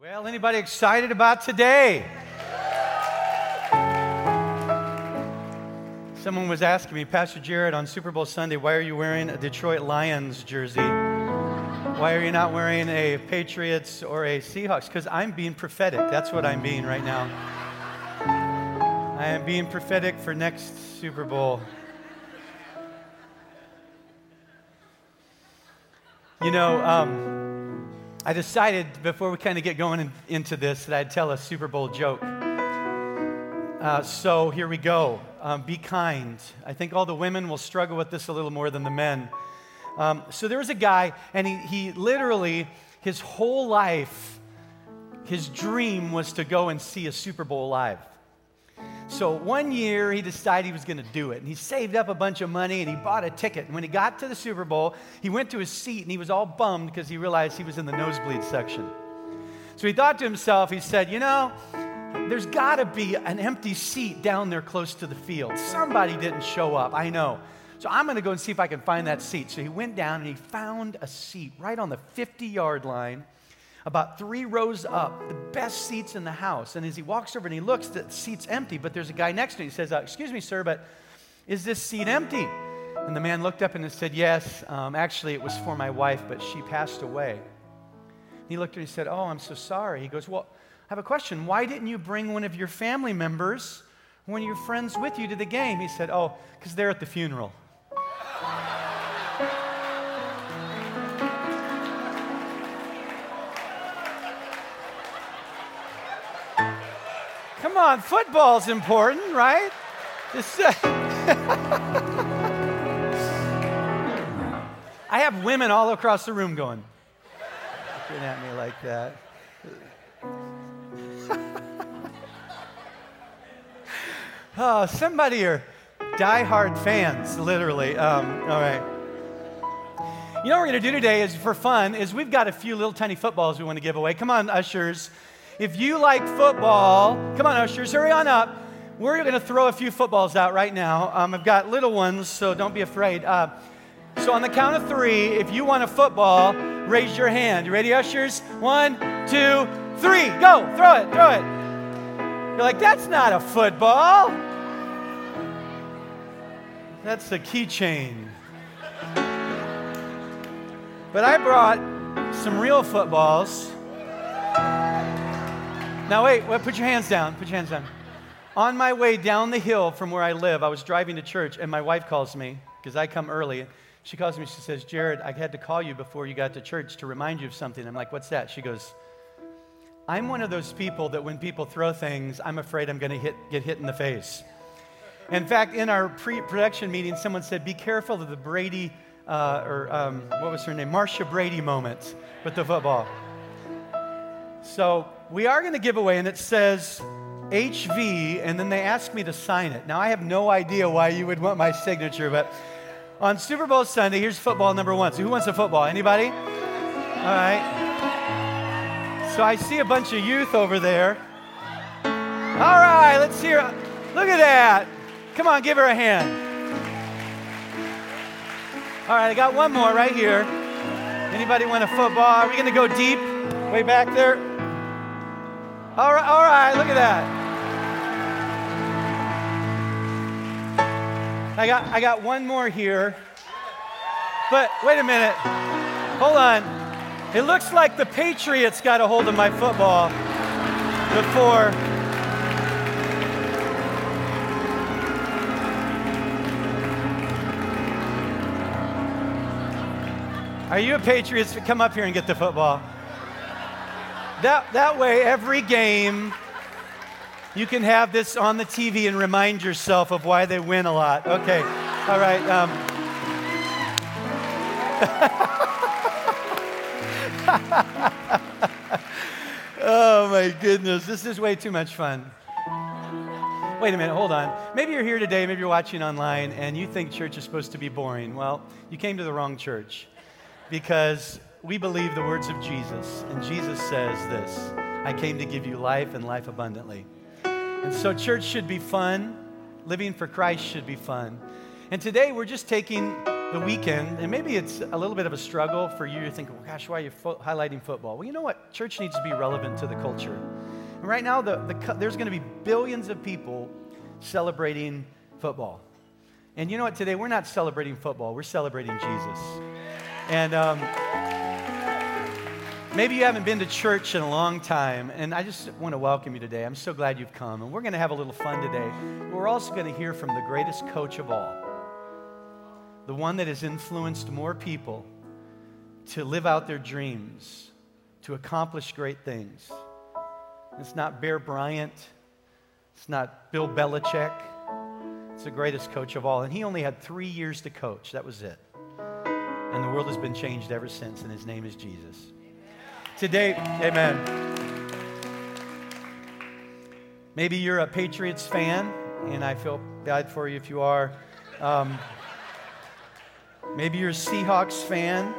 Well, anybody excited about today? Someone was asking me, Pastor Jared, on Super Bowl Sunday, why are you wearing a Detroit Lions jersey? Why are you not wearing a Patriots or a Seahawks? Because I'm being prophetic. That's what I'm being right now. I am being prophetic for next Super Bowl. You know, um, I decided before we kind of get going in, into this that I'd tell a Super Bowl joke. Uh, so here we go. Um, be kind. I think all the women will struggle with this a little more than the men. Um, so there was a guy, and he, he literally, his whole life, his dream was to go and see a Super Bowl live. So one year he decided he was going to do it. And he saved up a bunch of money and he bought a ticket. And when he got to the Super Bowl, he went to his seat and he was all bummed because he realized he was in the nosebleed section. So he thought to himself, he said, You know, there's got to be an empty seat down there close to the field. Somebody didn't show up. I know. So I'm going to go and see if I can find that seat. So he went down and he found a seat right on the 50 yard line about three rows up, the best seats in the house. And as he walks over and he looks, the seat's empty, but there's a guy next to him. He says, uh, Excuse me, sir, but is this seat empty? And the man looked up and said, Yes, um, actually, it was for my wife, but she passed away. And he looked at him and he said, Oh, I'm so sorry. He goes, Well, I have a question. Why didn't you bring one of your family members, one of your friends with you to the game? He said, Oh, because they're at the funeral. Come on, football's important, right? Uh, I have women all across the room going, looking at me like that. oh, somebody are diehard fans, literally. Um, all right. You know what we're going to do today is for fun is we've got a few little tiny footballs we want to give away. Come on, ushers. If you like football, come on, ushers, hurry on up. We're going to throw a few footballs out right now. Um, I've got little ones, so don't be afraid. Uh, so, on the count of three, if you want a football, raise your hand. You ready, ushers? One, two, three. Go. Throw it. Throw it. You're like, that's not a football. That's a keychain. But I brought some real footballs. Now, wait, wait, put your hands down. Put your hands down. On my way down the hill from where I live, I was driving to church, and my wife calls me because I come early. She calls me, she says, Jared, I had to call you before you got to church to remind you of something. I'm like, what's that? She goes, I'm one of those people that when people throw things, I'm afraid I'm going to get hit in the face. In fact, in our pre production meeting, someone said, be careful of the Brady, uh, or um, what was her name? Marcia Brady moment with the football. So we are going to give away, and it says HV, and then they ask me to sign it. Now, I have no idea why you would want my signature, but on Super Bowl Sunday, here's football number one. So, who wants a football? Anybody? All right. So, I see a bunch of youth over there. All right, let's hear. Look at that. Come on, give her a hand. All right, I got one more right here. Anybody want a football? Are we going to go deep? Way back there? All right, all right, look at that. I got, I got one more here. But wait a minute. Hold on. It looks like the Patriots got a hold of my football before. Are you a Patriots? Come up here and get the football. That, that way, every game, you can have this on the TV and remind yourself of why they win a lot. Okay, all right. Um. oh my goodness, this is way too much fun. Wait a minute, hold on. Maybe you're here today, maybe you're watching online, and you think church is supposed to be boring. Well, you came to the wrong church because we believe the words of Jesus, and Jesus says this I came to give you life and life abundantly. And so, church should be fun. Living for Christ should be fun. And today, we're just taking the weekend, and maybe it's a little bit of a struggle for you to think, well, gosh, why are you fo- highlighting football? Well, you know what? Church needs to be relevant to the culture. And right now, the, the, there's going to be billions of people celebrating football. And you know what? Today, we're not celebrating football, we're celebrating Jesus. And um, maybe you haven't been to church in a long time, and I just want to welcome you today. I'm so glad you've come. And we're going to have a little fun today. We're also going to hear from the greatest coach of all, the one that has influenced more people to live out their dreams, to accomplish great things. It's not Bear Bryant, it's not Bill Belichick. It's the greatest coach of all. And he only had three years to coach. That was it. And the world has been changed ever since, and his name is Jesus. Today, amen. Maybe you're a Patriots fan, and I feel bad for you if you are. Um, maybe you're a Seahawks fan.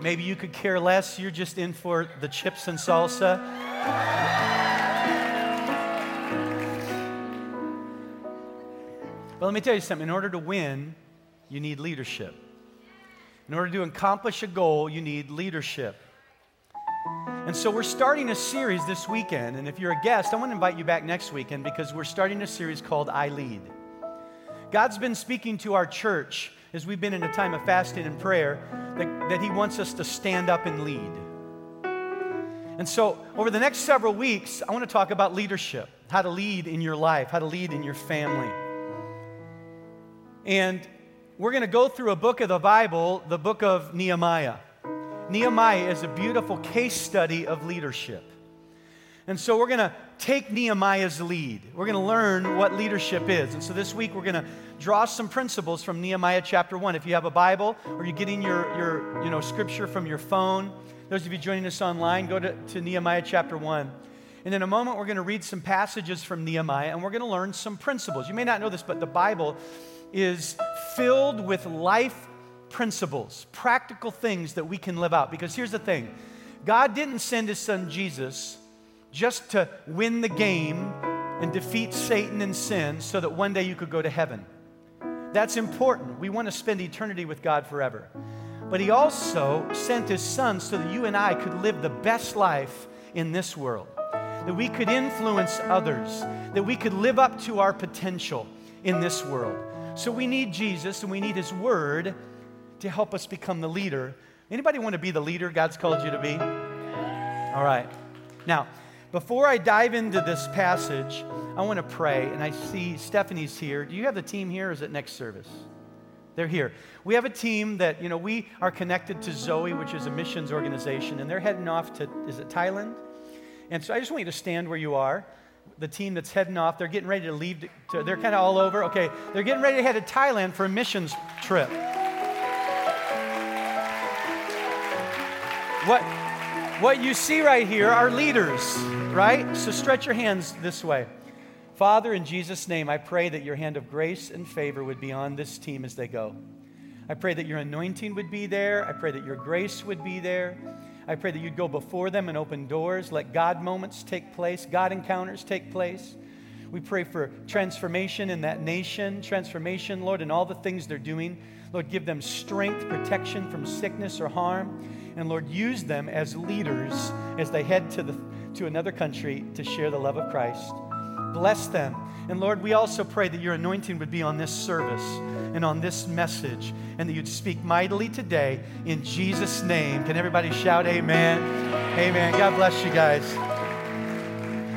Maybe you could care less. You're just in for the chips and salsa. But let me tell you something in order to win, you need leadership. In order to accomplish a goal, you need leadership. And so we're starting a series this weekend. And if you're a guest, I want to invite you back next weekend because we're starting a series called I Lead. God's been speaking to our church as we've been in a time of fasting and prayer that, that He wants us to stand up and lead. And so, over the next several weeks, I want to talk about leadership how to lead in your life, how to lead in your family. And we're going to go through a book of the Bible, the book of Nehemiah. Nehemiah is a beautiful case study of leadership. And so we're going to take Nehemiah's lead. We're going to learn what leadership is. And so this week we're going to draw some principles from Nehemiah chapter 1. If you have a Bible or you're getting your, your you know, scripture from your phone, those of you joining us online, go to, to Nehemiah chapter 1. And in a moment, we're going to read some passages from Nehemiah and we're going to learn some principles. You may not know this, but the Bible is filled with life principles, practical things that we can live out. Because here's the thing God didn't send his son Jesus just to win the game and defeat Satan and sin so that one day you could go to heaven. That's important. We want to spend eternity with God forever. But he also sent his son so that you and I could live the best life in this world, that we could influence others, that we could live up to our potential in this world. So we need Jesus and we need his word to help us become the leader. Anybody want to be the leader God's called you to be? All right. Now, before I dive into this passage, I want to pray, and I see Stephanie's here. Do you have the team here, or is it next service? They're here. We have a team that, you know, we are connected to Zoe, which is a missions organization, and they're heading off to, is it Thailand? And so I just want you to stand where you are the team that's heading off. They're getting ready to leave. To, to, they're kind of all over. Okay, they're getting ready to head to Thailand for a missions trip. What, what you see right here are leaders, right? So stretch your hands this way. Father, in Jesus' name, I pray that your hand of grace and favor would be on this team as they go. I pray that your anointing would be there. I pray that your grace would be there. I pray that you'd go before them and open doors. Let God moments take place, God encounters take place. We pray for transformation in that nation, transformation, Lord, in all the things they're doing. Lord, give them strength, protection from sickness or harm. And Lord, use them as leaders as they head to, the, to another country to share the love of Christ. Bless them. And Lord, we also pray that your anointing would be on this service and on this message, and that you'd speak mightily today in Jesus' name. Can everybody shout amen? Amen. God bless you guys.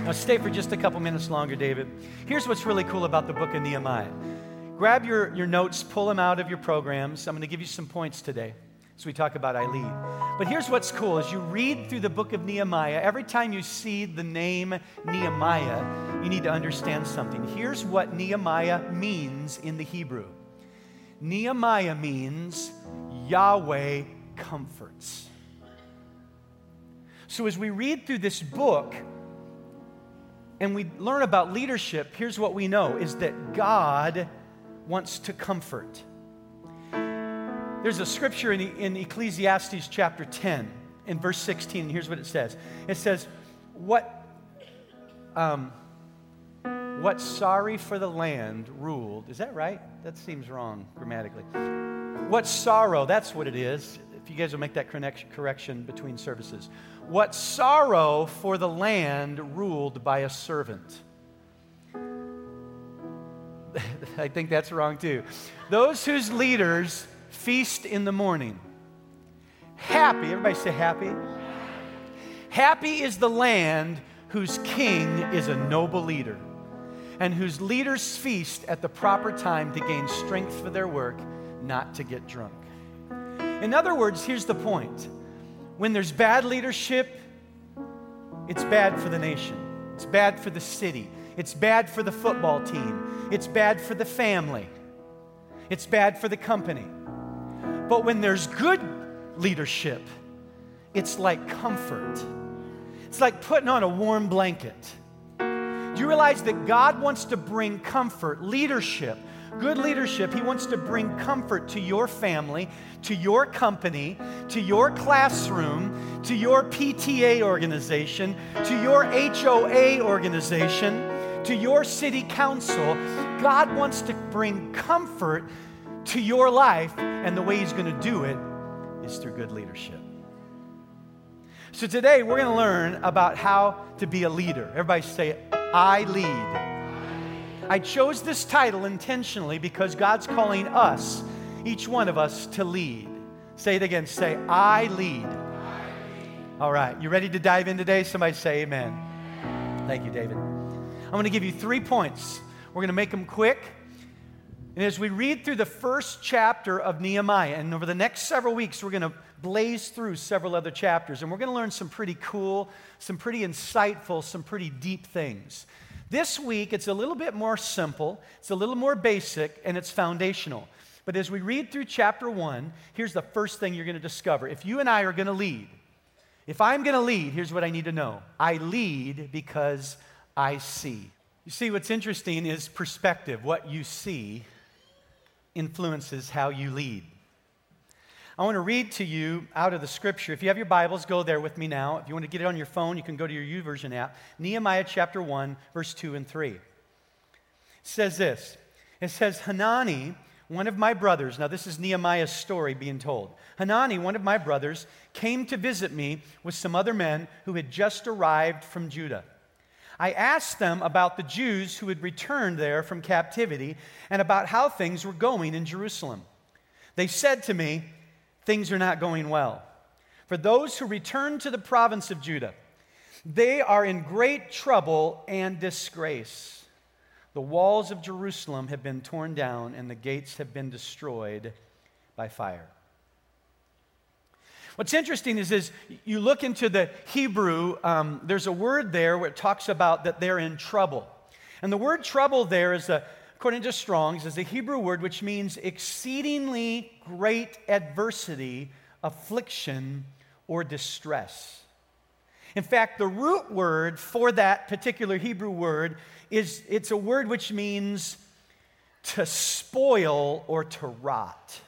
Now, stay for just a couple minutes longer, David. Here's what's really cool about the book of Nehemiah. Grab your, your notes, pull them out of your programs. I'm going to give you some points today as we talk about I lead. But here's what's cool as you read through the book of Nehemiah, every time you see the name Nehemiah, you need to understand something. Here's what Nehemiah means in the Hebrew Nehemiah means Yahweh comforts. So as we read through this book and we learn about leadership, here's what we know is that God wants to comfort. There's a scripture in, in Ecclesiastes chapter 10, in verse 16, and here's what it says. It says, What, um, What sorry for the land ruled. Is that right? That seems wrong grammatically. What sorrow, that's what it is. If you guys will make that correction between services. What sorrow for the land ruled by a servant. I think that's wrong too. Those whose leaders feast in the morning. Happy, everybody say happy. Happy is the land whose king is a noble leader and whose leaders feast at the proper time to gain strength for their work, not to get drunk. In other words, here's the point when there's bad leadership, it's bad for the nation, it's bad for the city, it's bad for the football team, it's bad for the family, it's bad for the company. But when there's good leadership, it's like comfort. It's like putting on a warm blanket. Do you realize that God wants to bring comfort, leadership, good leadership? He wants to bring comfort to your family, to your company, to your classroom, to your PTA organization, to your HOA organization, to your city council. God wants to bring comfort to your life, and the way He's going to do it is through good leadership. So today we're going to learn about how to be a leader. Everybody say, I lead. I chose this title intentionally because God's calling us, each one of us, to lead. Say it again. Say, I lead. All right, you ready to dive in today? Somebody say amen. Thank you, David. I'm going to give you three points. We're going to make them quick. And as we read through the first chapter of Nehemiah, and over the next several weeks, we're going to blaze through several other chapters, and we're going to learn some pretty cool, some pretty insightful, some pretty deep things. This week, it's a little bit more simple, it's a little more basic, and it's foundational. But as we read through chapter one, here's the first thing you're going to discover. If you and I are going to lead, if I'm going to lead, here's what I need to know I lead because I see. You see, what's interesting is perspective. What you see influences how you lead. I want to read to you out of the scripture. If you have your Bibles, go there with me now. If you want to get it on your phone, you can go to your YouVersion app. Nehemiah chapter 1, verse 2 and 3. It says this It says, Hanani, one of my brothers, now this is Nehemiah's story being told. Hanani, one of my brothers, came to visit me with some other men who had just arrived from Judah. I asked them about the Jews who had returned there from captivity and about how things were going in Jerusalem. They said to me, Things are not going well. For those who return to the province of Judah, they are in great trouble and disgrace. The walls of Jerusalem have been torn down and the gates have been destroyed by fire. What's interesting is, is you look into the Hebrew, um, there's a word there where it talks about that they're in trouble. And the word trouble there is, a, according to Strong's, is a Hebrew word which means exceedingly great adversity, affliction, or distress. In fact, the root word for that particular Hebrew word is it's a word which means to spoil or to rot.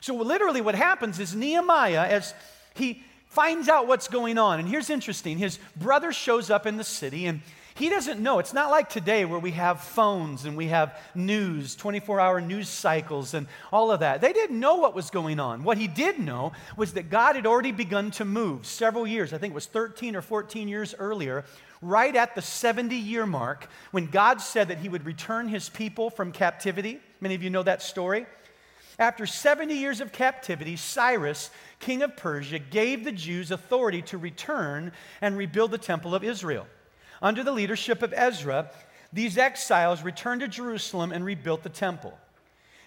So, literally, what happens is Nehemiah, as he finds out what's going on, and here's interesting his brother shows up in the city, and he doesn't know. It's not like today where we have phones and we have news, 24 hour news cycles, and all of that. They didn't know what was going on. What he did know was that God had already begun to move several years, I think it was 13 or 14 years earlier, right at the 70 year mark, when God said that he would return his people from captivity. Many of you know that story. After 70 years of captivity, Cyrus, king of Persia, gave the Jews authority to return and rebuild the temple of Israel. Under the leadership of Ezra, these exiles returned to Jerusalem and rebuilt the temple.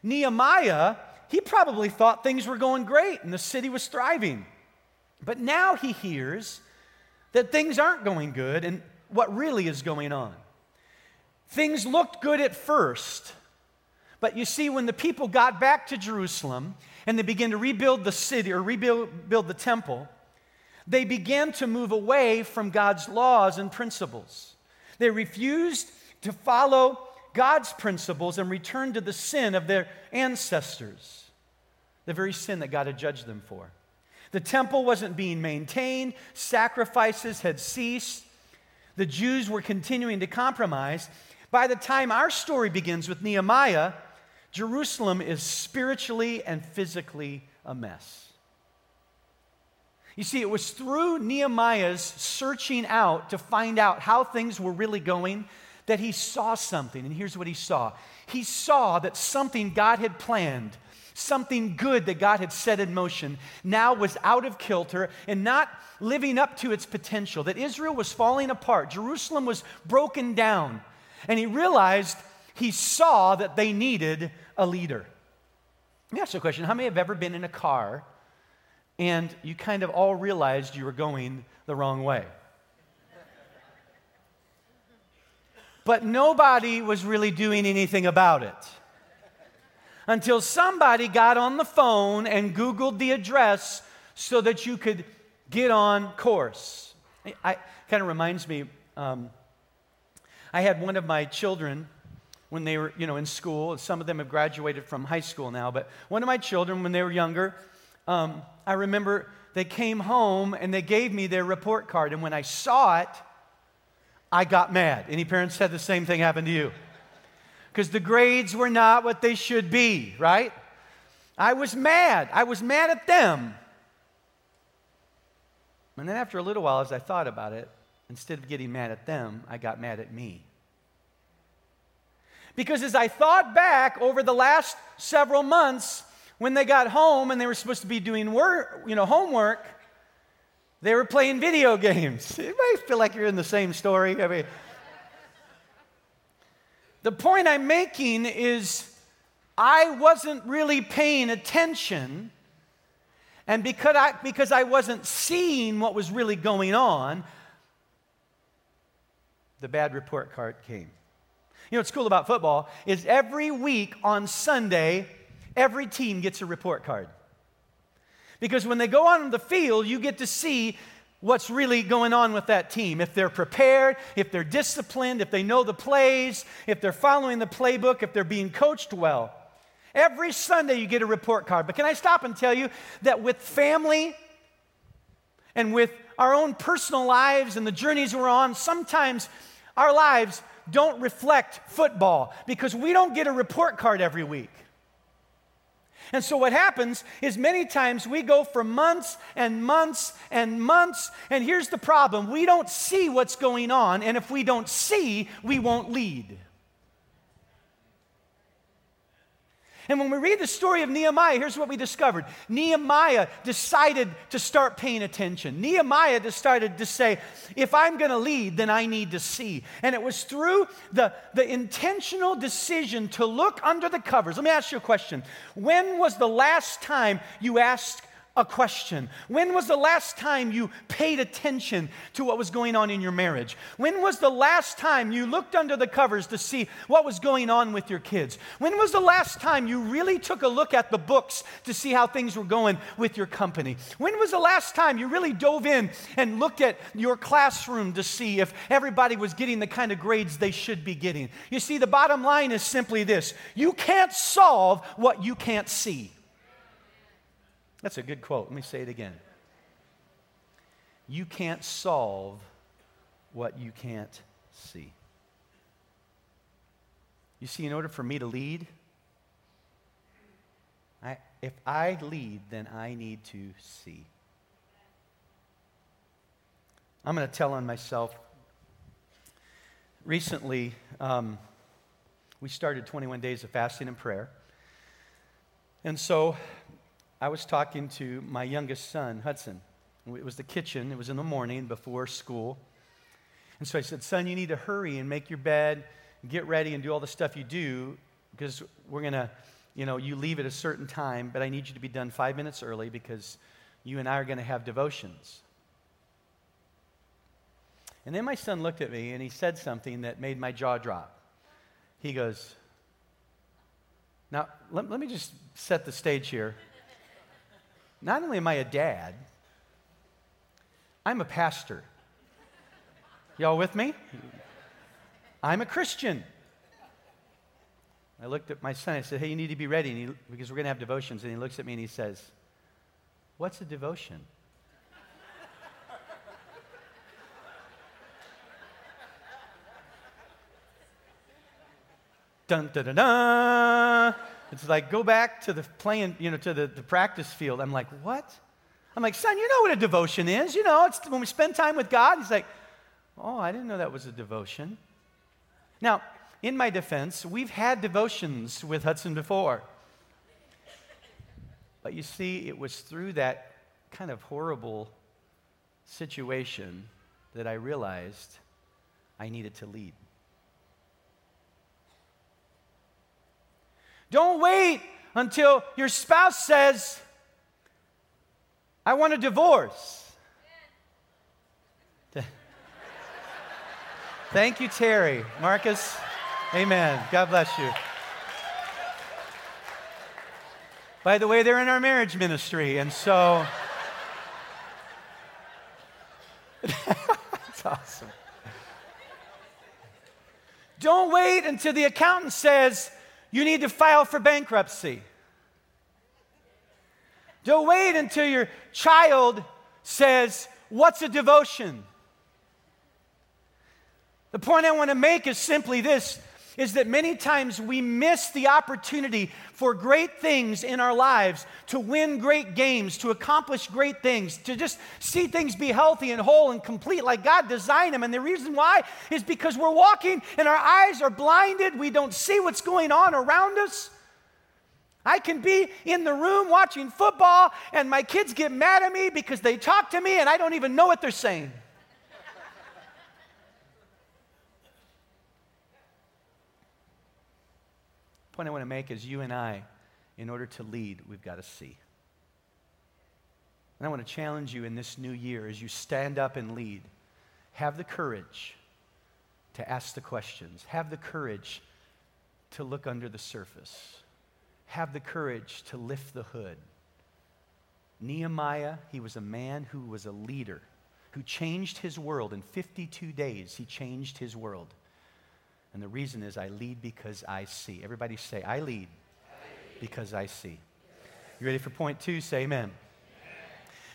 Nehemiah, he probably thought things were going great and the city was thriving. But now he hears that things aren't going good and what really is going on. Things looked good at first, but you see, when the people got back to Jerusalem and they began to rebuild the city or rebuild build the temple, they began to move away from God's laws and principles. They refused to follow God's principles and returned to the sin of their ancestors, the very sin that God had judged them for. The temple wasn't being maintained, sacrifices had ceased. The Jews were continuing to compromise. By the time our story begins with Nehemiah, Jerusalem is spiritually and physically a mess. You see, it was through Nehemiah's searching out to find out how things were really going that he saw something. And here's what he saw he saw that something God had planned, something good that God had set in motion, now was out of kilter and not living up to its potential, that Israel was falling apart, Jerusalem was broken down. And he realized, he saw that they needed a leader. Let me ask you a question. How many have ever been in a car and you kind of all realized you were going the wrong way? But nobody was really doing anything about it until somebody got on the phone and Googled the address so that you could get on course. I, kind of reminds me, um, I had one of my children when they were, you know, in school. Some of them have graduated from high school now, but one of my children, when they were younger, um, I remember they came home and they gave me their report card. And when I saw it, I got mad. Any parents said the same thing happened to you? Because the grades were not what they should be, right? I was mad. I was mad at them. And then after a little while, as I thought about it, instead of getting mad at them, I got mad at me. Because as I thought back over the last several months, when they got home and they were supposed to be doing work, you know, homework, they were playing video games. Anybody feel like you're in the same story? I mean, the point I'm making is I wasn't really paying attention. And because I, because I wasn't seeing what was really going on, the bad report card came. You know what's cool about football is every week on Sunday, every team gets a report card. Because when they go on the field, you get to see what's really going on with that team. If they're prepared, if they're disciplined, if they know the plays, if they're following the playbook, if they're being coached well. Every Sunday you get a report card. But can I stop and tell you that with family and with our own personal lives and the journeys we're on, sometimes our lives don't reflect football because we don't get a report card every week. And so, what happens is many times we go for months and months and months, and here's the problem. We don't see what's going on, and if we don't see, we won't lead. And when we read the story of Nehemiah, here's what we discovered Nehemiah decided to start paying attention. Nehemiah decided to say, if I'm going to lead, then I need to see. And it was through the, the intentional decision to look under the covers. Let me ask you a question. When was the last time you asked a question. When was the last time you paid attention to what was going on in your marriage? When was the last time you looked under the covers to see what was going on with your kids? When was the last time you really took a look at the books to see how things were going with your company? When was the last time you really dove in and looked at your classroom to see if everybody was getting the kind of grades they should be getting? You see, the bottom line is simply this you can't solve what you can't see. That's a good quote. Let me say it again. You can't solve what you can't see. You see, in order for me to lead, I, if I lead, then I need to see. I'm going to tell on myself. Recently, um, we started 21 days of fasting and prayer. And so I was talking to my youngest son, Hudson. It was the kitchen, it was in the morning before school. And so I said, Son, you need to hurry and make your bed, get ready, and do all the stuff you do because we're going to, you know, you leave at a certain time, but I need you to be done five minutes early because you and I are going to have devotions. And then my son looked at me and he said something that made my jaw drop. He goes, Now, let, let me just set the stage here not only am I a dad, I'm a pastor. Y'all with me? I'm a Christian. I looked at my son. I said, Hey, you need to be ready he, because we're going to have devotions. And he looks at me and he says, What's a devotion? dun, dun, dun, dun. It's like, go back to the playing, you know, to the, the practice field. I'm like, what? I'm like, son, you know what a devotion is. You know, it's when we spend time with God. He's like, oh, I didn't know that was a devotion. Now, in my defense, we've had devotions with Hudson before. But you see, it was through that kind of horrible situation that I realized I needed to lead. Don't wait until your spouse says, I want a divorce. Thank you, Terry. Marcus, amen. God bless you. By the way, they're in our marriage ministry, and so. That's awesome. Don't wait until the accountant says, you need to file for bankruptcy. Don't wait until your child says, What's a devotion? The point I want to make is simply this is that many times we miss the opportunity for great things in our lives, to win great games, to accomplish great things, to just see things be healthy and whole and complete like God designed them. And the reason why is because we're walking and our eyes are blinded. We don't see what's going on around us. I can be in the room watching football and my kids get mad at me because they talk to me and I don't even know what they're saying. Point I want to make is you and I, in order to lead, we've got to see. And I want to challenge you in this new year as you stand up and lead, have the courage to ask the questions, have the courage to look under the surface, have the courage to lift the hood. Nehemiah, he was a man who was a leader, who changed his world. In 52 days, he changed his world. And the reason is I lead because I see. Everybody say, I lead, because I see. You ready for point two? Say amen. amen.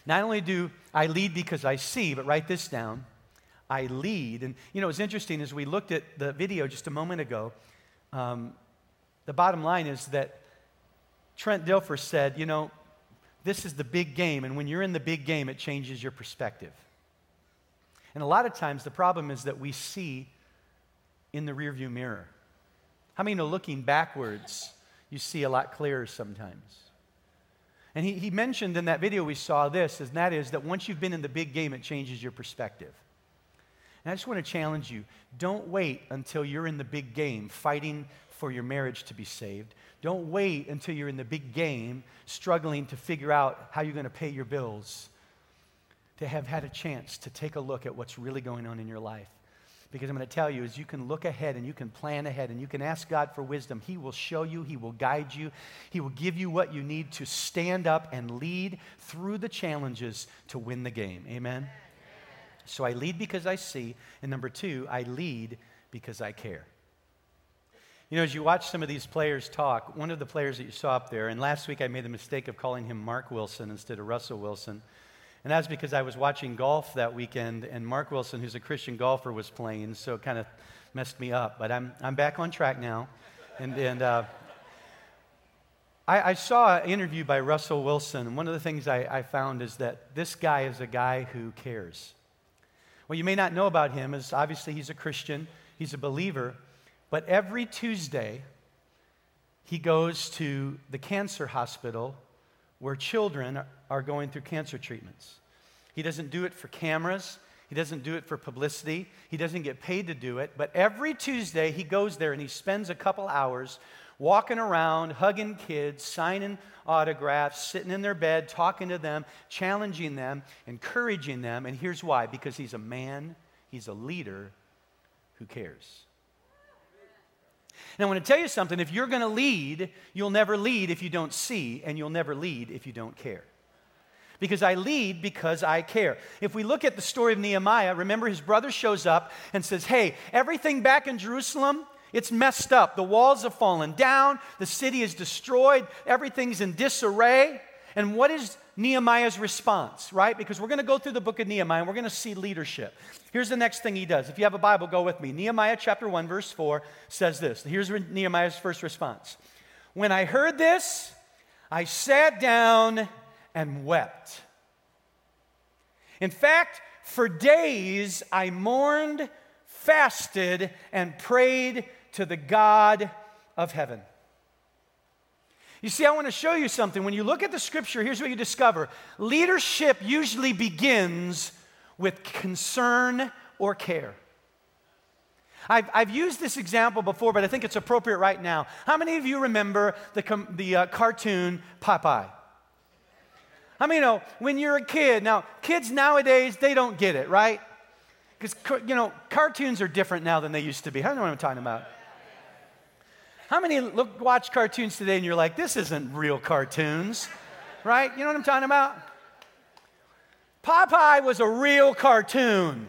Not only do I lead because I see, but write this down. I lead. And you know, it's interesting as we looked at the video just a moment ago. Um, the bottom line is that Trent Dilfer said, you know, this is the big game, and when you're in the big game, it changes your perspective. And a lot of times, the problem is that we see in the rearview mirror. How many know looking backwards, you see a lot clearer sometimes? And he, he mentioned in that video we saw this, and that is that once you've been in the big game, it changes your perspective. And I just want to challenge you don't wait until you're in the big game fighting for your marriage to be saved. Don't wait until you're in the big game struggling to figure out how you're going to pay your bills to have had a chance to take a look at what's really going on in your life. Because I'm going to tell you, is you can look ahead and you can plan ahead and you can ask God for wisdom. He will show you, He will guide you, He will give you what you need to stand up and lead through the challenges to win the game. Amen? So I lead because I see. And number two, I lead because I care. You know, as you watch some of these players talk, one of the players that you saw up there, and last week I made the mistake of calling him Mark Wilson instead of Russell Wilson. And that's because I was watching golf that weekend, and Mark Wilson, who's a Christian golfer, was playing, so it kind of messed me up. But I'm, I'm back on track now. And, and uh, I, I, saw an interview by Russell Wilson, and one of the things I, I found is that this guy is a guy who cares. What you may not know about him is obviously he's a Christian, he's a believer, but every Tuesday, he goes to the cancer hospital where children are going through cancer treatments. He doesn't do it for cameras. He doesn't do it for publicity. He doesn't get paid to do it. But every Tuesday, he goes there and he spends a couple hours walking around, hugging kids, signing autographs, sitting in their bed, talking to them, challenging them, encouraging them. And here's why because he's a man, he's a leader who cares. And I want to tell you something if you're going to lead, you'll never lead if you don't see, and you'll never lead if you don't care. Because I lead because I care. If we look at the story of Nehemiah, remember his brother shows up and says, Hey, everything back in Jerusalem, it's messed up. The walls have fallen down, the city is destroyed, everything's in disarray. And what is Nehemiah's response, right? Because we're going to go through the book of Nehemiah and we're going to see leadership. Here's the next thing he does. If you have a Bible, go with me. Nehemiah chapter 1, verse 4 says this. Here's Nehemiah's first response When I heard this, I sat down and wept. In fact, for days I mourned, fasted, and prayed to the God of heaven. You see, I want to show you something. When you look at the scripture, here's what you discover leadership usually begins with concern or care. I've, I've used this example before, but I think it's appropriate right now. How many of you remember the, the uh, cartoon Popeye? How many know when you're a kid? Now, kids nowadays, they don't get it, right? Because, you know, cartoons are different now than they used to be. I do you know what I'm talking about? How many look, watch cartoons today and you're like, this isn't real cartoons, right? You know what I'm talking about? Popeye was a real cartoon.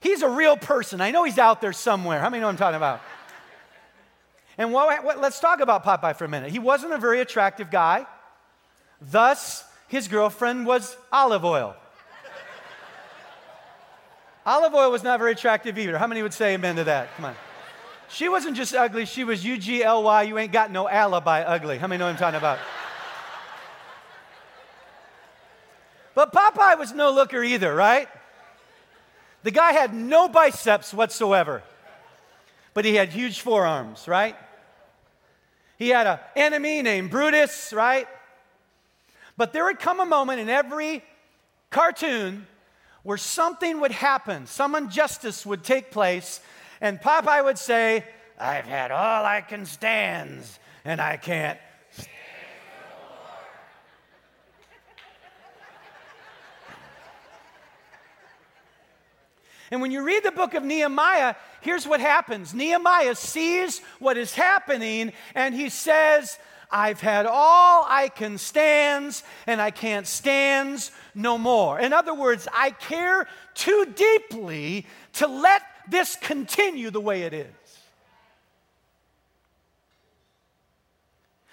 He's a real person. I know he's out there somewhere. How many know what I'm talking about? And what, what, let's talk about Popeye for a minute. He wasn't a very attractive guy. Thus, his girlfriend was Olive Oyl. Olive Oyl was not very attractive either. How many would say amen to that? Come on. She wasn't just ugly, she was U G L Y, you ain't got no alibi ugly. How many know what I'm talking about? But Popeye was no looker either, right? The guy had no biceps whatsoever, but he had huge forearms, right? He had an enemy named Brutus, right? But there would come a moment in every cartoon where something would happen, some injustice would take place, and Popeye would say, I've had all I can stand, and I can't Stand more." And when you read the book of Nehemiah, here's what happens Nehemiah sees what is happening and he says, I've had all I can stand, and I can't stand no more. In other words, I care too deeply to let this continue the way it is.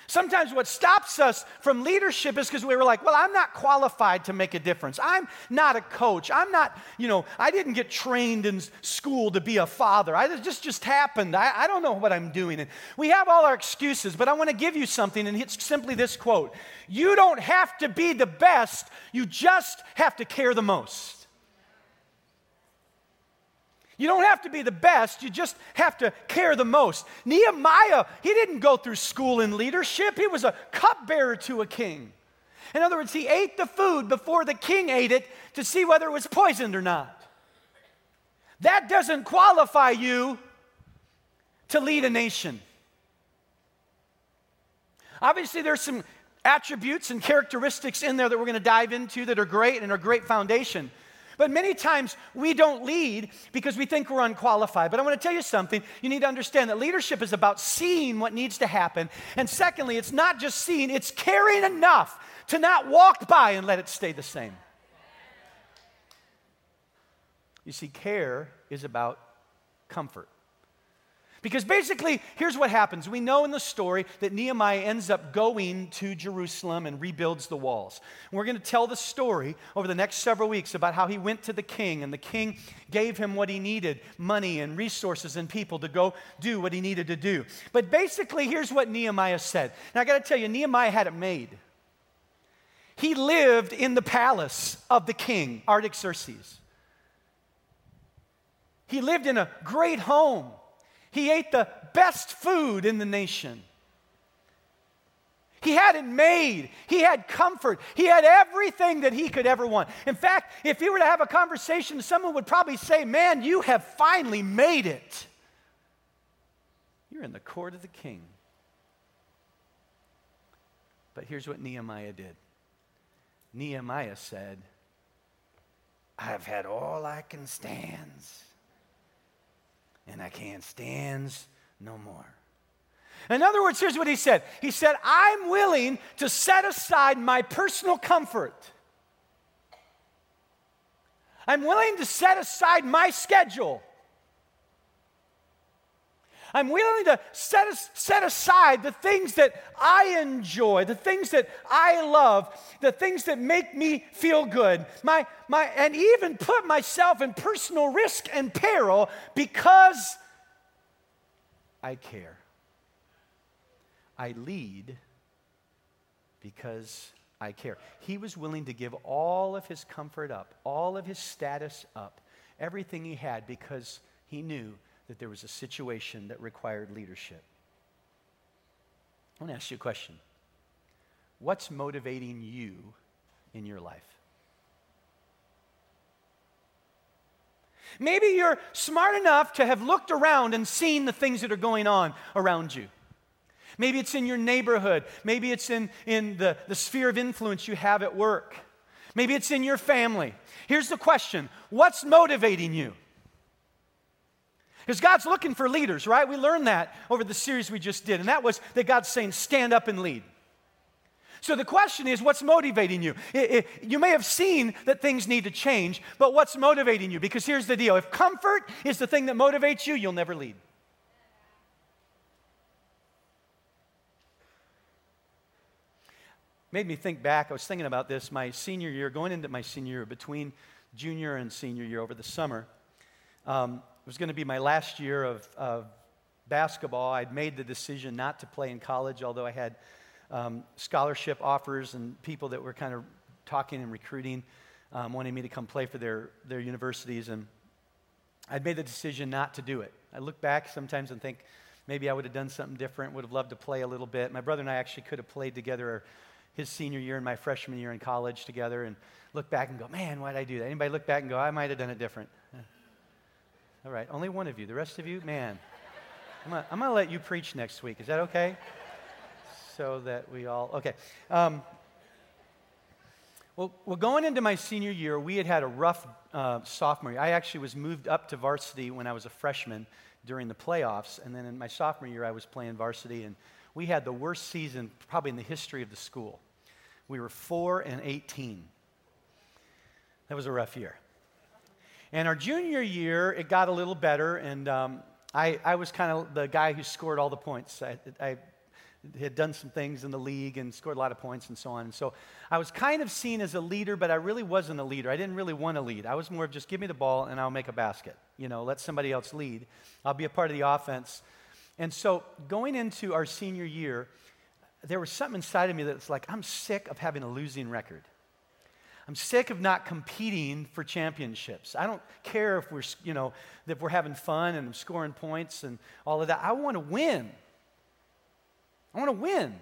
Sometimes what stops us from leadership is because we were like, well, I'm not qualified to make a difference. I'm not a coach. I'm not, you know, I didn't get trained in school to be a father. I, just, just happened. I, I don't know what I'm doing. And we have all our excuses, but I want to give you something, and it's simply this quote You don't have to be the best, you just have to care the most. You don't have to be the best, you just have to care the most. Nehemiah, he didn't go through school in leadership, he was a cupbearer to a king. In other words, he ate the food before the king ate it to see whether it was poisoned or not. That doesn't qualify you to lead a nation. Obviously, there's some attributes and characteristics in there that we're going to dive into that are great and are great foundation. But many times we don't lead because we think we're unqualified. But I want to tell you something. You need to understand that leadership is about seeing what needs to happen. And secondly, it's not just seeing, it's caring enough to not walk by and let it stay the same. You see, care is about comfort. Because basically, here's what happens. We know in the story that Nehemiah ends up going to Jerusalem and rebuilds the walls. And we're going to tell the story over the next several weeks about how he went to the king, and the king gave him what he needed money and resources and people to go do what he needed to do. But basically, here's what Nehemiah said. Now, I got to tell you, Nehemiah had it made. He lived in the palace of the king, Artaxerxes. He lived in a great home. He ate the best food in the nation. He had it made. He had comfort. He had everything that he could ever want. In fact, if he were to have a conversation, someone would probably say, Man, you have finally made it. You're in the court of the king. But here's what Nehemiah did Nehemiah said, I've had all I can stand and I can't stand no more. In other words, here's what he said He said, I'm willing to set aside my personal comfort. I'm willing to set aside my schedule. I'm willing to set, set aside the things that I enjoy, the things that I love, the things that make me feel good, my, my, and even put myself in personal risk and peril because I care. I lead because I care. He was willing to give all of his comfort up, all of his status up, everything he had because he knew that there was a situation that required leadership. I want to ask you a question. What's motivating you in your life? Maybe you're smart enough to have looked around and seen the things that are going on around you. Maybe it's in your neighborhood. Maybe it's in, in the, the sphere of influence you have at work. Maybe it's in your family. Here's the question What's motivating you? Because God's looking for leaders, right? We learned that over the series we just did, and that was that God's saying, stand up and lead. So the question is, what's motivating you? It, it, you may have seen that things need to change, but what's motivating you? Because here's the deal if comfort is the thing that motivates you, you'll never lead. Made me think back. I was thinking about this my senior year, going into my senior year, between junior and senior year over the summer. Um, was going to be my last year of, of basketball. I'd made the decision not to play in college, although I had um, scholarship offers and people that were kind of talking and recruiting, um, wanting me to come play for their, their universities. And I'd made the decision not to do it. I look back sometimes and think maybe I would have done something different, would have loved to play a little bit. My brother and I actually could have played together his senior year and my freshman year in college together and look back and go, man, why did I do that? Anybody look back and go, I might have done it different? All right, only one of you. The rest of you, man. I'm going to let you preach next week. Is that okay? So that we all, okay. Um, well, well, going into my senior year, we had had a rough uh, sophomore year. I actually was moved up to varsity when I was a freshman during the playoffs. And then in my sophomore year, I was playing varsity. And we had the worst season probably in the history of the school. We were 4 and 18. That was a rough year. And our junior year, it got a little better, and um, I, I was kind of the guy who scored all the points. I, I had done some things in the league and scored a lot of points and so on. And so I was kind of seen as a leader, but I really wasn't a leader. I didn't really want to lead. I was more of just give me the ball and I'll make a basket. You know, let somebody else lead. I'll be a part of the offense. And so going into our senior year, there was something inside of me that's like, I'm sick of having a losing record. I'm sick of not competing for championships. I don't care if we're, you know, if we're having fun and I'm scoring points and all of that. I want to win. I want to win.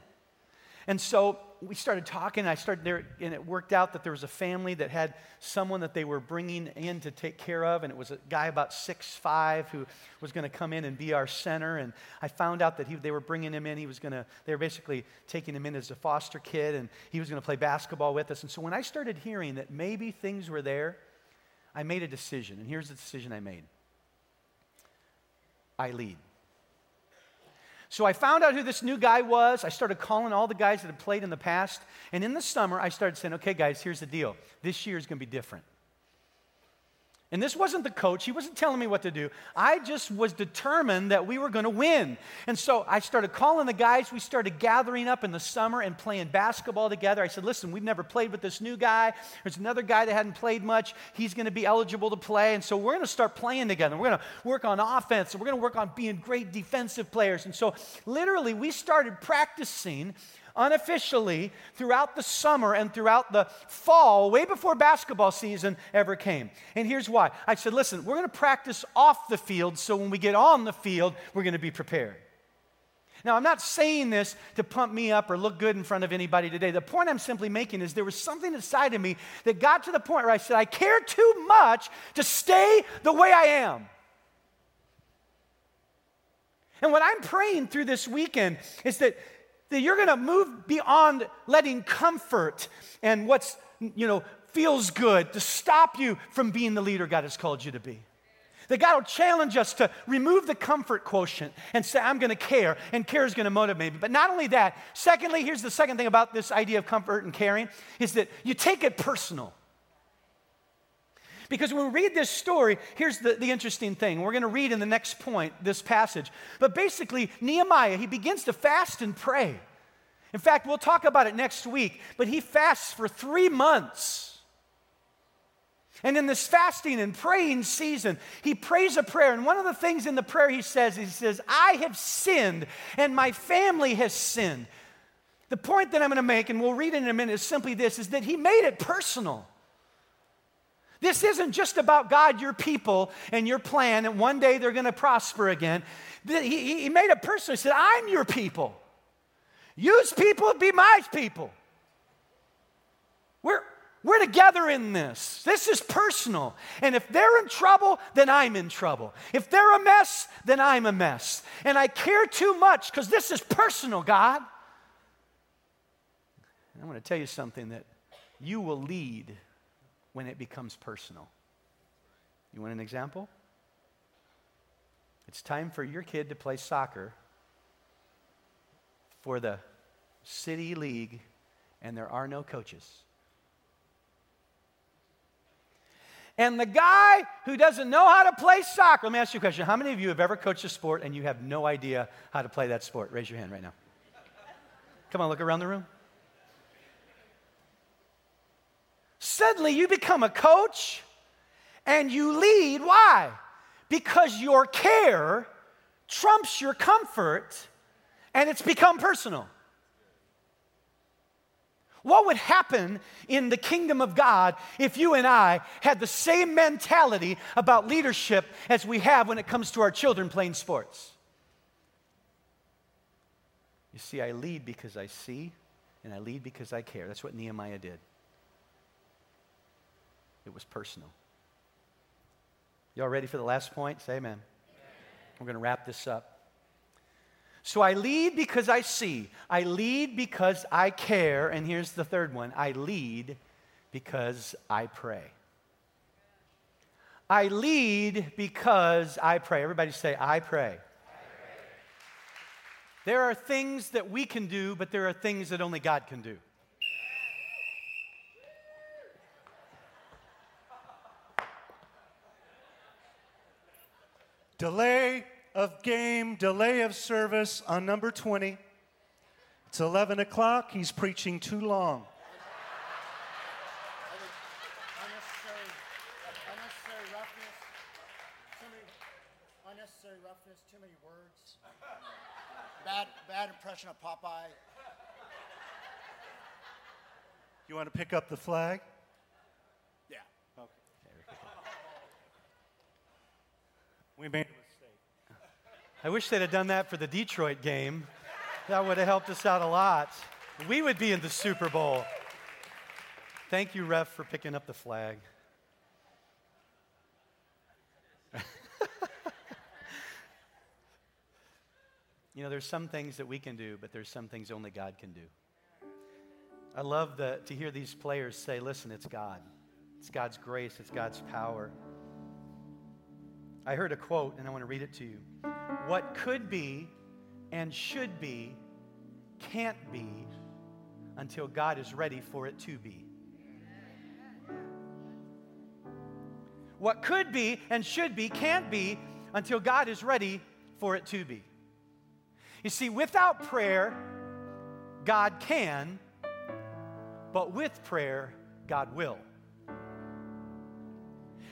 And so we started talking. I started there, and it worked out that there was a family that had someone that they were bringing in to take care of, and it was a guy about six five who was going to come in and be our center. And I found out that he, they were bringing him in. He was going to. They were basically taking him in as a foster kid, and he was going to play basketball with us. And so when I started hearing that maybe things were there, I made a decision. And here's the decision I made. I lead. So I found out who this new guy was. I started calling all the guys that had played in the past. And in the summer, I started saying, okay, guys, here's the deal. This year is going to be different. And this wasn't the coach, he wasn't telling me what to do. I just was determined that we were going to win. And so I started calling the guys. We started gathering up in the summer and playing basketball together. I said, Listen, we've never played with this new guy. There's another guy that hadn't played much. He's going to be eligible to play. And so we're going to start playing together. We're going to work on offense and we're going to work on being great defensive players. And so literally, we started practicing unofficially throughout the summer and throughout the fall, way before basketball season ever came. And here's why I said, listen, we're going to practice off the field so when we get on the field, we're going to be prepared. Now, I'm not saying this to pump me up or look good in front of anybody today. The point I'm simply making is there was something inside of me that got to the point where I said, I care too much to stay the way I am. And what I'm praying through this weekend is that that you're going to move beyond letting comfort and what's, you know, feels good to stop you from being the leader God has called you to be. That God will challenge us to remove the comfort quotient and say, I'm going to care, and care is going to motivate me. But not only that, secondly, here's the second thing about this idea of comfort and caring is that you take it personal. Because when we read this story, here's the, the interesting thing. We're going to read in the next point this passage. But basically, Nehemiah, he begins to fast and pray. In fact, we'll talk about it next week, but he fasts for three months. And in this fasting and praying season, he prays a prayer. And one of the things in the prayer he says, he says, I have sinned and my family has sinned. The point that I'm going to make, and we'll read it in a minute, is simply this is that he made it personal. This isn't just about God, your people, and your plan, and one day they're going to prosper again. He, he made it personal. He said, I'm your people. Use people, be my people. We're, we're together in this. This is personal. And if they're in trouble, then I'm in trouble. If they're a mess, then I'm a mess. And I care too much because this is personal, God. And I'm going to tell you something that you will lead when it becomes personal. You want an example? It's time for your kid to play soccer for the city league, and there are no coaches. And the guy who doesn't know how to play soccer, let me ask you a question. How many of you have ever coached a sport and you have no idea how to play that sport? Raise your hand right now. Come on, look around the room. Suddenly you become a coach and you lead. Why? Because your care trumps your comfort and it's become personal. What would happen in the kingdom of God if you and I had the same mentality about leadership as we have when it comes to our children playing sports? You see, I lead because I see, and I lead because I care. That's what Nehemiah did. It was personal. Y'all ready for the last point? Say amen. amen. We're going to wrap this up. So I lead because I see. I lead because I care. And here's the third one I lead because I pray. I lead because I pray. Everybody say, I pray. There are things that we can do, but there are things that only God can do. Delay of game, delay of service on number 20. It's 11 o'clock. He's preaching too long. unnecessary roughness, too many words. Bad, bad impression of Popeye. You want to pick up the flag? Yeah. Okay. We made I wish they'd have done that for the Detroit game. That would have helped us out a lot. We would be in the Super Bowl. Thank you, ref, for picking up the flag. you know, there's some things that we can do, but there's some things only God can do. I love the, to hear these players say, listen, it's God. It's God's grace, it's God's power. I heard a quote, and I want to read it to you. What could be and should be can't be until God is ready for it to be. What could be and should be can't be until God is ready for it to be. You see, without prayer, God can, but with prayer, God will.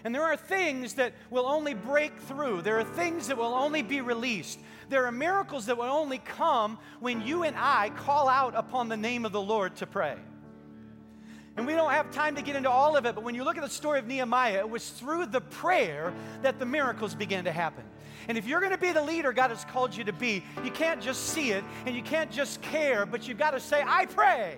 And there are things that will only break through. There are things that will only be released. There are miracles that will only come when you and I call out upon the name of the Lord to pray. And we don't have time to get into all of it, but when you look at the story of Nehemiah, it was through the prayer that the miracles began to happen. And if you're going to be the leader God has called you to be, you can't just see it and you can't just care, but you've got to say, I pray.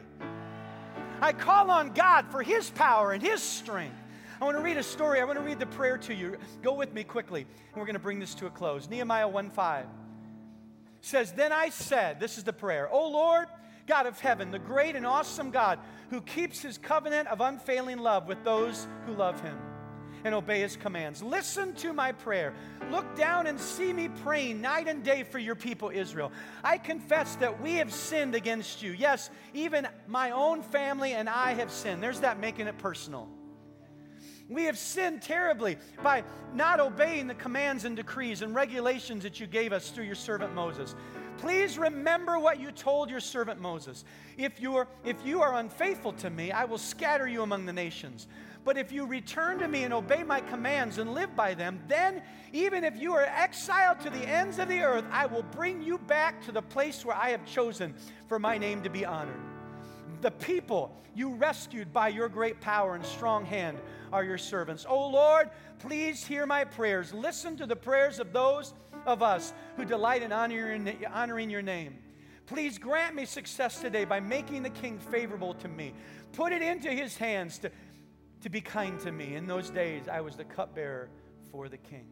I call on God for His power and His strength. I want to read a story. I want to read the prayer to you. Go with me quickly, and we're going to bring this to a close. Nehemiah 1 5 says, Then I said, This is the prayer, O Lord, God of heaven, the great and awesome God who keeps his covenant of unfailing love with those who love him and obey his commands. Listen to my prayer. Look down and see me praying night and day for your people, Israel. I confess that we have sinned against you. Yes, even my own family and I have sinned. There's that making it personal. We have sinned terribly by not obeying the commands and decrees and regulations that you gave us through your servant Moses. Please remember what you told your servant Moses. If you are, if you are unfaithful to me, I will scatter you among the nations. But if you return to me and obey my commands and live by them, then even if you are exiled to the ends of the earth, I will bring you back to the place where I have chosen for my name to be honored. The people you rescued by your great power and strong hand are your servants. Oh Lord, please hear my prayers. Listen to the prayers of those of us who delight in honoring your name. Please grant me success today by making the king favorable to me. Put it into his hands to to be kind to me. In those days, I was the cupbearer for the king.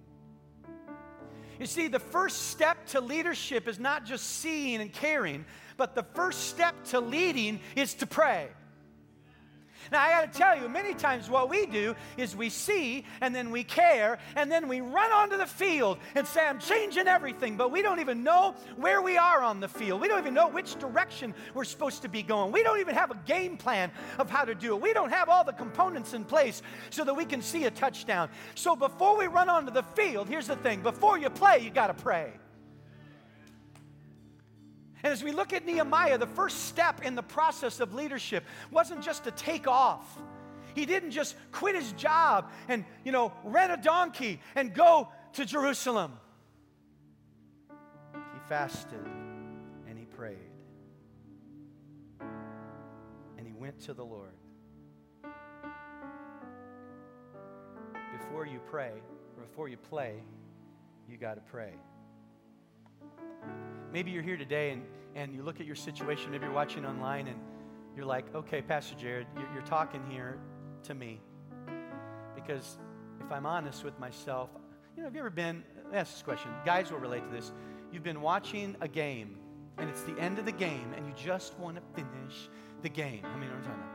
You see, the first step to leadership is not just seeing and caring, but the first step to leading is to pray. Now, I got to tell you, many times what we do is we see and then we care and then we run onto the field and say, I'm changing everything, but we don't even know where we are on the field. We don't even know which direction we're supposed to be going. We don't even have a game plan of how to do it. We don't have all the components in place so that we can see a touchdown. So before we run onto the field, here's the thing before you play, you got to pray. And as we look at Nehemiah, the first step in the process of leadership wasn't just to take off. He didn't just quit his job and, you know, rent a donkey and go to Jerusalem. He fasted and he prayed. And he went to the Lord. Before you pray, or before you play, you got to pray. Maybe you're here today and, and you look at your situation, maybe you're watching online and you're like, okay, Pastor Jared, you're, you're talking here to me. Because if I'm honest with myself, you know, have you ever been, ask this question, guys will relate to this. You've been watching a game and it's the end of the game and you just want to finish the game. I mean, I'm talking about.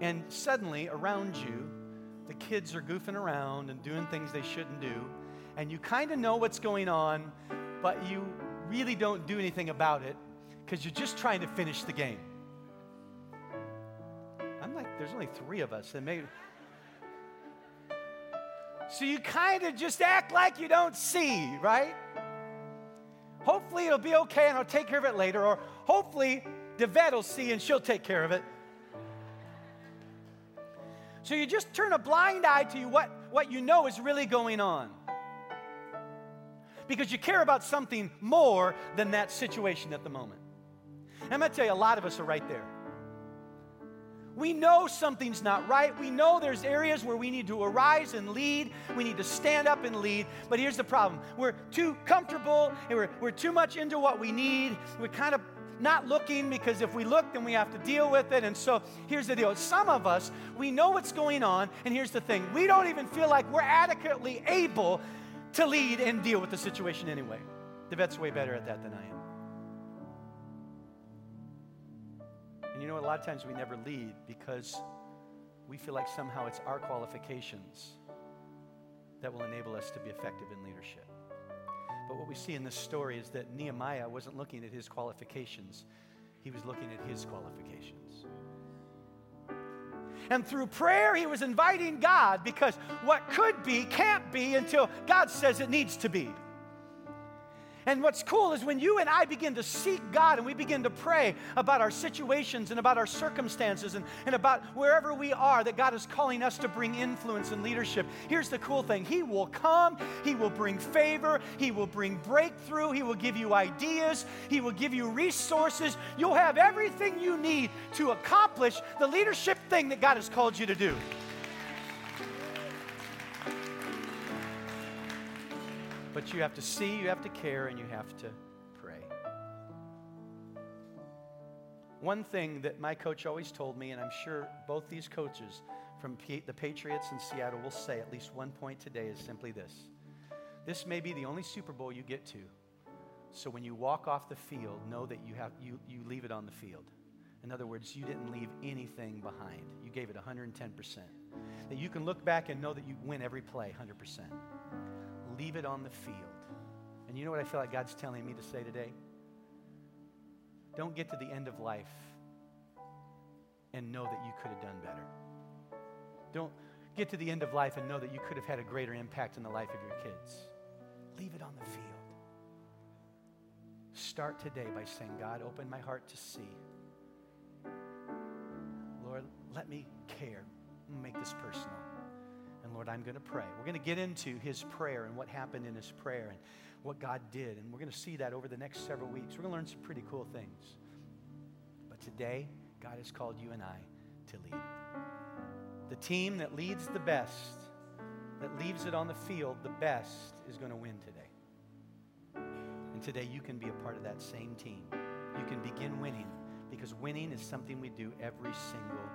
And suddenly around you, the kids are goofing around and doing things they shouldn't do, and you kind of know what's going on, but you really don't do anything about it because you're just trying to finish the game. I'm like, there's only three of us, and maybe. So you kind of just act like you don't see, right? Hopefully it'll be okay and I'll take care of it later, or hopefully Devette will see and she'll take care of it. So you just turn a blind eye to what, what you know is really going on because you care about something more than that situation at the moment. And I'm going to tell you, a lot of us are right there. We know something's not right. We know there's areas where we need to arise and lead. We need to stand up and lead. But here's the problem we're too comfortable and we're, we're too much into what we need. We're kind of not looking because if we look, then we have to deal with it. And so here's the deal some of us, we know what's going on. And here's the thing we don't even feel like we're adequately able to lead and deal with the situation anyway. Devette's way better at that than I am. And you know, a lot of times we never lead because we feel like somehow it's our qualifications that will enable us to be effective in leadership. But what we see in this story is that Nehemiah wasn't looking at his qualifications, he was looking at his qualifications. And through prayer, he was inviting God because what could be can't be until God says it needs to be. And what's cool is when you and I begin to seek God and we begin to pray about our situations and about our circumstances and, and about wherever we are that God is calling us to bring influence and leadership. Here's the cool thing He will come, He will bring favor, He will bring breakthrough, He will give you ideas, He will give you resources. You'll have everything you need to accomplish the leadership thing that God has called you to do. But you have to see, you have to care, and you have to pray. One thing that my coach always told me, and I'm sure both these coaches from P- the Patriots in Seattle will say at least one point today is simply this this may be the only Super Bowl you get to. So when you walk off the field, know that you, have, you, you leave it on the field. In other words, you didn't leave anything behind. You gave it 110%. That you can look back and know that you win every play 100% leave it on the field. And you know what I feel like God's telling me to say today? Don't get to the end of life and know that you could have done better. don't get to the end of life and know that you could have had a greater impact in the life of your kids. Leave it on the field. Start today by saying, God, open my heart to see. Lord, let me care. Make this personal. And Lord, I'm going to pray. We're going to get into his prayer and what happened in his prayer and what God did. And we're going to see that over the next several weeks. We're going to learn some pretty cool things. But today, God has called you and I to lead. The team that leads the best, that leaves it on the field the best, is going to win today. And today, you can be a part of that same team. You can begin winning because winning is something we do every single